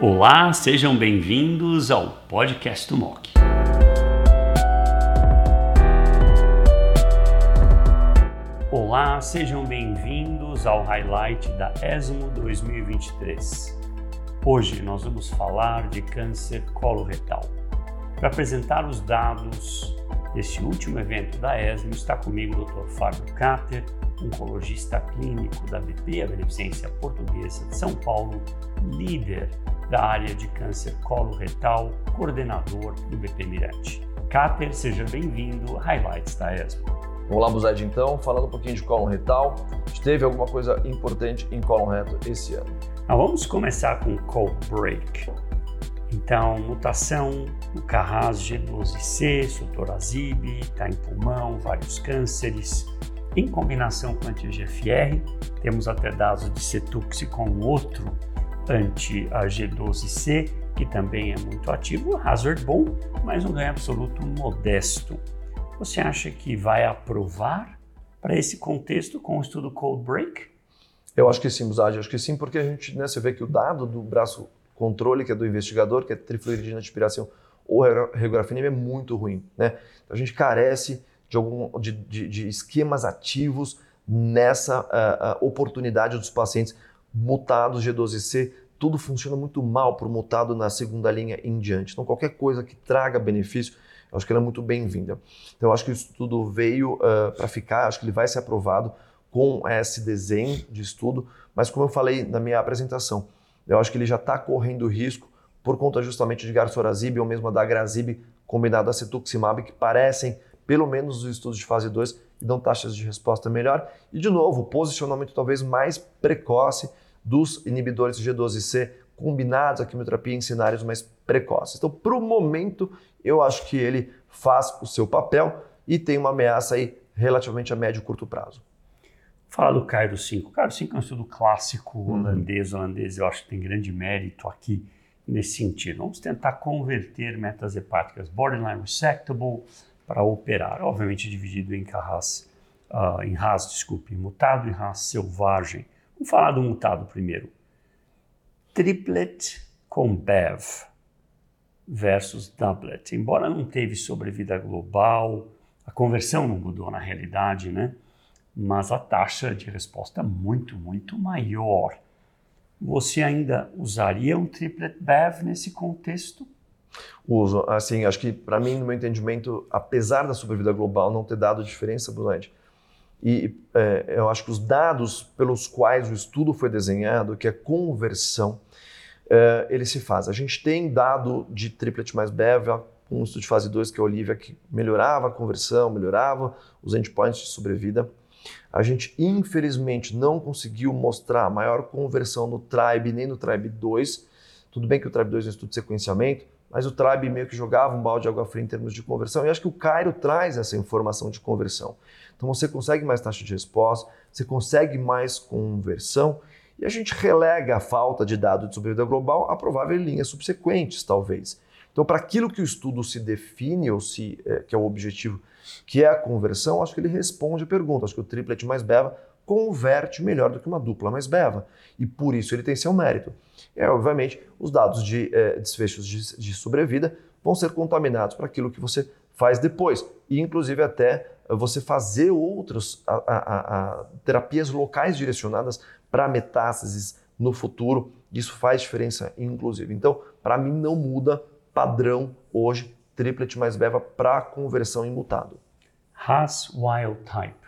Olá, sejam bem-vindos ao podcast do MOC. Olá, sejam bem-vindos ao highlight da ESMO 2023. Hoje nós vamos falar de câncer coloretal. Para apresentar os dados deste último evento da ESMO, está comigo o Dr. Fábio Cáter, oncologista clínico da BP, a Beneficência Portuguesa de São Paulo, líder da área de câncer coloretal, coordenador do BP Mirante. Cáter, seja bem-vindo. Highlights da ESMO. Vamos lá, Buzed, então, falando um pouquinho de cólon retal. Teve alguma coisa importante em cólon reto esse ano? Nós vamos começar com cold break. Então, mutação no Carras G12C, sotorazib, está em pulmão, vários cânceres. Em combinação com anti-GFR, temos até dados de Cetux com outro anti-G12C, que também é muito ativo, hazard bom, mas um ganho absoluto modesto. Você acha que vai aprovar para esse contexto com o estudo Cold Break? Eu acho que sim, Buzad, acho que sim, porque a gente, né, você vê que o dado do braço controle, que é do investigador, que é trifluoridina de aspiração ou regografenia, é muito ruim. Né? Então a gente carece de, algum, de, de, de esquemas ativos nessa uh, uh, oportunidade dos pacientes mutados G12C. Tudo funciona muito mal para o mutado na segunda linha em diante. Então, qualquer coisa que traga benefício, eu acho que ela é muito bem-vinda. Então, eu acho que isso tudo veio uh, para ficar, acho que ele vai ser aprovado com esse desenho de estudo, mas como eu falei na minha apresentação, eu acho que ele já está correndo risco por conta justamente de garsorazib ou mesmo da agrazib combinado a cetuximab, que parecem, pelo menos os estudos de fase 2, que dão taxas de resposta melhor. E, de novo, posicionamento talvez mais precoce dos inibidores G12C combinados à quimioterapia em cenários mais precoces. Então, para o momento, eu acho que ele faz o seu papel e tem uma ameaça aí relativamente a médio e curto prazo. Falar do Cairo 5. O Cairo 5 é um estudo clássico uhum. holandês. Uhum. Holandês, eu acho que tem grande mérito aqui nesse sentido. Vamos tentar converter metas hepáticas borderline resectable para operar, obviamente dividido em RAS, uh, em RAS, desculpe, mutado e RAS selvagem. Vamos falar do mutado primeiro. Triplet com BEV versus doublet. Embora não teve sobrevida global, a conversão não mudou na realidade, né? Mas a taxa de resposta é muito, muito maior. Você ainda usaria um triplet BEV nesse contexto? Uso. Assim, acho que para mim, no meu entendimento, apesar da sobrevida global não ter dado diferença, Brulante, e é, eu acho que os dados pelos quais o estudo foi desenhado, que é conversão, é, ele se faz. A gente tem dado de triplet mais BEV, um estudo de fase 2 que é a Olivia, que melhorava a conversão, melhorava os endpoints de sobrevida. A gente, infelizmente, não conseguiu mostrar maior conversão no TRIBE nem no TRIBE 2. Tudo bem que o TRIBE 2 é um estudo de sequenciamento, mas o TRIBE meio que jogava um balde de água fria em termos de conversão. E acho que o Cairo traz essa informação de conversão. Então você consegue mais taxa de resposta, você consegue mais conversão e a gente relega a falta de dado de sobrevida global a prováveis linhas subsequentes, talvez. Então, para aquilo que o estudo se define, ou se, é, que é o objetivo, que é a conversão, acho que ele responde a pergunta. Acho que o triplet mais beva converte melhor do que uma dupla mais beva. E por isso ele tem seu mérito. É, obviamente, os dados de é, desfechos de, de sobrevida vão ser contaminados para aquilo que você faz depois. E, inclusive, até você fazer outras a, a, a, terapias locais direcionadas para metástases no futuro. Isso faz diferença, inclusive. Então, para mim, não muda padrão hoje, triplet mais beva para conversão em mutado. RAS wild type.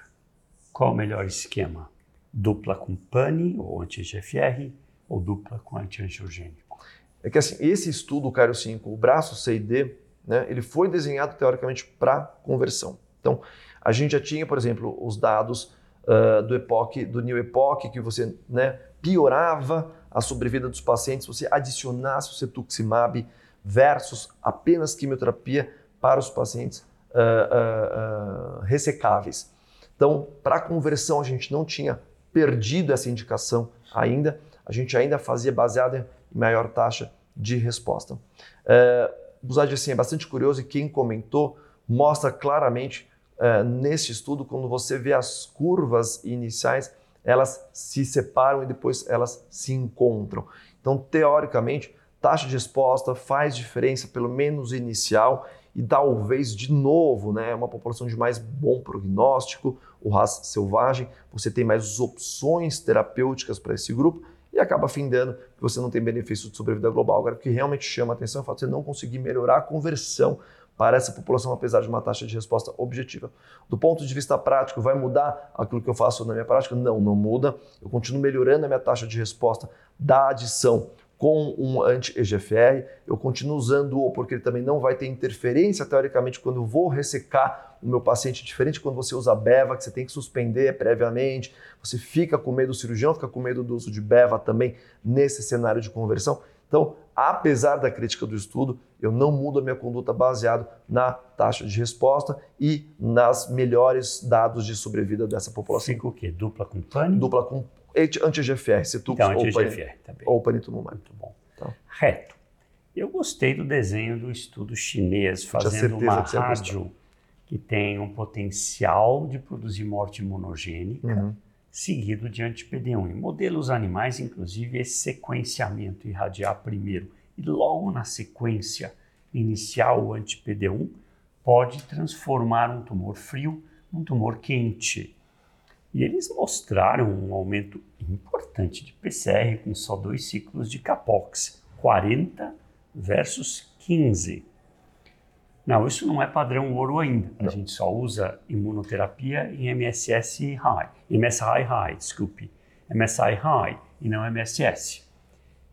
Qual o melhor esquema? Dupla com PANI ou anti-GFR ou dupla com anti-angiogênico? É que assim, esse estudo, o Cairo 5, o braço C e D, né, ele foi desenhado teoricamente para conversão. Então, a gente já tinha, por exemplo, os dados uh, do EPOC, do New EPOC, que você né, piorava a sobrevida dos pacientes, você adicionasse o cetuximab versus apenas quimioterapia para os pacientes uh, uh, ressecáveis. Então, para conversão, a gente não tinha perdido essa indicação ainda, a gente ainda fazia baseada em maior taxa de resposta. Uh, Buzad, assim, é bastante curioso e quem comentou mostra claramente uh, nesse estudo, quando você vê as curvas iniciais, elas se separam e depois elas se encontram. Então, teoricamente, taxa de resposta faz diferença, pelo menos inicial, e talvez de novo, né, uma população de mais bom prognóstico, o raça selvagem, você tem mais opções terapêuticas para esse grupo e acaba findando que você não tem benefício de sobrevida global. Agora, o que realmente chama atenção é o fato de você não conseguir melhorar a conversão para essa população, apesar de uma taxa de resposta objetiva. Do ponto de vista prático, vai mudar aquilo que eu faço na minha prática? Não, não muda. Eu continuo melhorando a minha taxa de resposta da adição com um anti-EGFR. Eu continuo usando-o porque ele também não vai ter interferência, teoricamente, quando eu vou ressecar o meu paciente, diferente quando você usa BEVA, que você tem que suspender previamente. Você fica com medo do cirurgião, fica com medo do uso de BEVA também nesse cenário de conversão. Então, apesar da crítica do estudo, eu não mudo a minha conduta baseado na taxa de resposta e nas melhores dados de sobrevida dessa população. Fica o quê? Dupla com pane? Dupla com anti-GFR, Cetux então, anti -GFR, ou panitumumab. Muito bom. Tá. Reto. Eu gostei do desenho do estudo chinês fazendo uma rádio que tem um potencial de produzir morte imunogênica, uhum. seguido de anti-PD1. Em modelos animais, inclusive, esse sequenciamento irradiar primeiro e logo na sequência iniciar o anti-PD1 pode transformar um tumor frio num tumor quente. E eles mostraram um aumento importante de PCR com só dois ciclos de Capox, 40 versus 15. Não, isso não é padrão ouro ainda. A gente só usa imunoterapia em MSS high, MSI high, desculpe, MSI high e não MSS.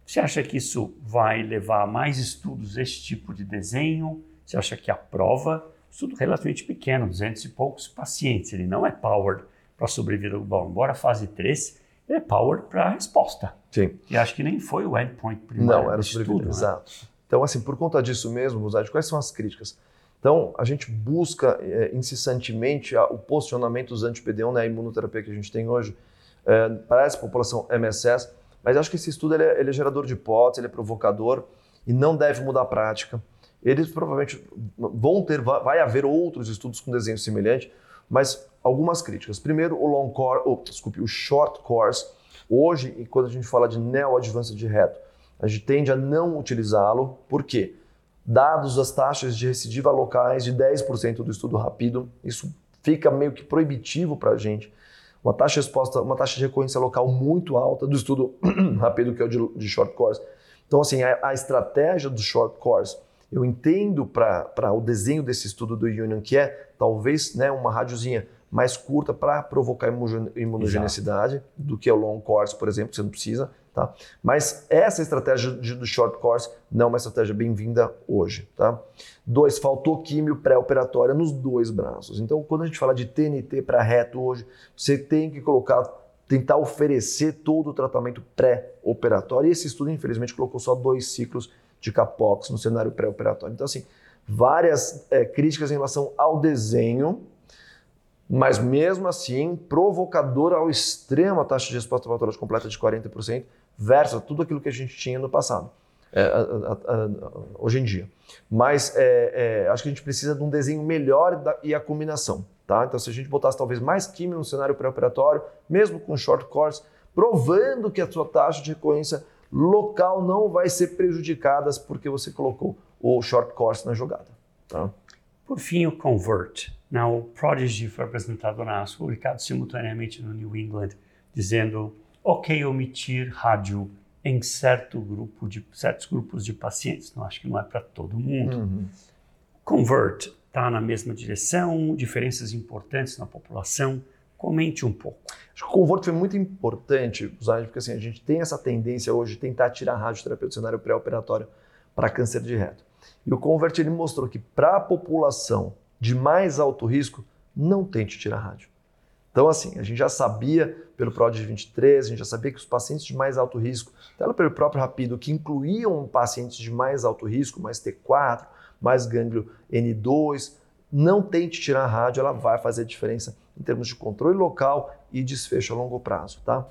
Você acha que isso vai levar a mais estudos esse tipo de desenho? Você acha que a prova, estudo relativamente pequeno, 200 e poucos pacientes, ele não é powered para sobrevida global, embora a fase 3 é power para a resposta. Sim. E acho que nem foi o endpoint primário. Não, era sobrevida, né? exato. Então, assim, por conta disso mesmo, Rosade, quais são as críticas? Então, a gente busca é, incessantemente a, o posicionamento dos anti-PD1, né, a imunoterapia que a gente tem hoje, é, para essa população MSS, mas acho que esse estudo ele é, ele é gerador de hipótese, ele é provocador e não deve mudar a prática. Eles provavelmente vão ter, vai haver outros estudos com desenho semelhante, mas algumas críticas. Primeiro, o long course, oh, desculpe, o short course. Hoje, quando a gente fala de neoadjuvância de reto, a gente tende a não utilizá-lo. Por quê? Dados as taxas de recidiva locais de 10% do estudo rápido, isso fica meio que proibitivo para a gente. Uma taxa de resposta, uma taxa de recorrência local muito alta do estudo rápido, que é o de, de short course. Então, assim, a, a estratégia do short course eu entendo para o desenho desse estudo do Union que é talvez né, uma rádiozinha mais curta para provocar imunogenicidade Exato. do que o long course, por exemplo, que você não precisa. Tá? Mas essa estratégia de, do short course não é uma estratégia bem-vinda hoje. Tá? Dois, faltou químio pré-operatória nos dois braços. Então, quando a gente fala de TNT para reto hoje, você tem que colocar, tentar oferecer todo o tratamento pré-operatório. E esse estudo, infelizmente, colocou só dois ciclos de capox no cenário pré-operatório. Então, assim, várias é, críticas em relação ao desenho, mas mesmo assim, provocador ao extremo a taxa de resposta patológica completa de 40% versus tudo aquilo que a gente tinha no passado, é, a, a, a, hoje em dia. Mas é, é, acho que a gente precisa de um desenho melhor da, e a combinação. Tá? Então, se a gente botasse talvez mais química no cenário pré-operatório, mesmo com short course, provando que a sua taxa de recorrência local não vai ser prejudicada porque você colocou o short course na jogada. Tá? Por fim, o Convert. Now, o Prodigy foi apresentado na ASCO, publicado simultaneamente no New England, dizendo ok omitir rádio em certo grupo de, certos grupos de pacientes. Não acho que não é para todo mundo. Uhum. Convert está na mesma direção, diferenças importantes na população. Comente um pouco. Acho que o conforto foi muito importante, porque assim, a gente tem essa tendência hoje de tentar tirar a radioterapia do cenário pré-operatório para câncer de reto. E o Convert ele mostrou que para a população de mais alto risco, não tente tirar rádio. Então, assim, a gente já sabia pelo PROD 23, a gente já sabia que os pacientes de mais alto risco, até pelo próprio Rapido, que incluíam pacientes de mais alto risco, mais T4, mais gânglio N2, não tente tirar rádio, ela vai fazer diferença em termos de controle local e desfecho a longo prazo, tá?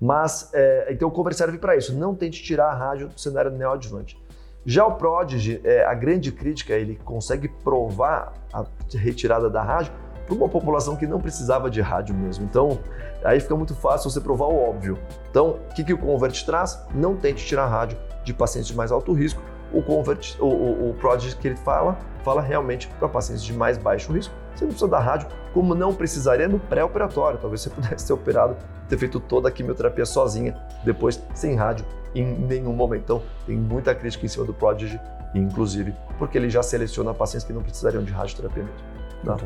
Mas, é, então o cover serve para isso, não tente tirar a rádio do cenário neoadjuvante. Já o Prodigy, é, a grande crítica, ele consegue provar a retirada da rádio para uma população que não precisava de rádio mesmo. Então, aí fica muito fácil você provar o óbvio. Então, o que, que o Convert traz? Não tente tirar rádio de pacientes de mais alto risco. O Convert, o, o, o Project que ele fala, fala realmente para pacientes de mais baixo risco. Você não precisa da rádio, como não precisaria no pré-operatório. Talvez você pudesse ter operado, ter feito toda a quimioterapia sozinha, depois sem rádio em nenhum momento. Então, tem muita crítica em cima do Prodigy, inclusive, porque ele já seleciona pacientes que não precisariam de radioterapia mesmo. Tá?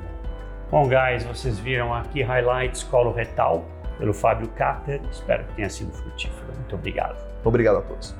Bom. Guys, vocês viram aqui highlights colo retal pelo Fábio Carter. Espero que tenha sido frutífero. Muito obrigado. Obrigado a todos.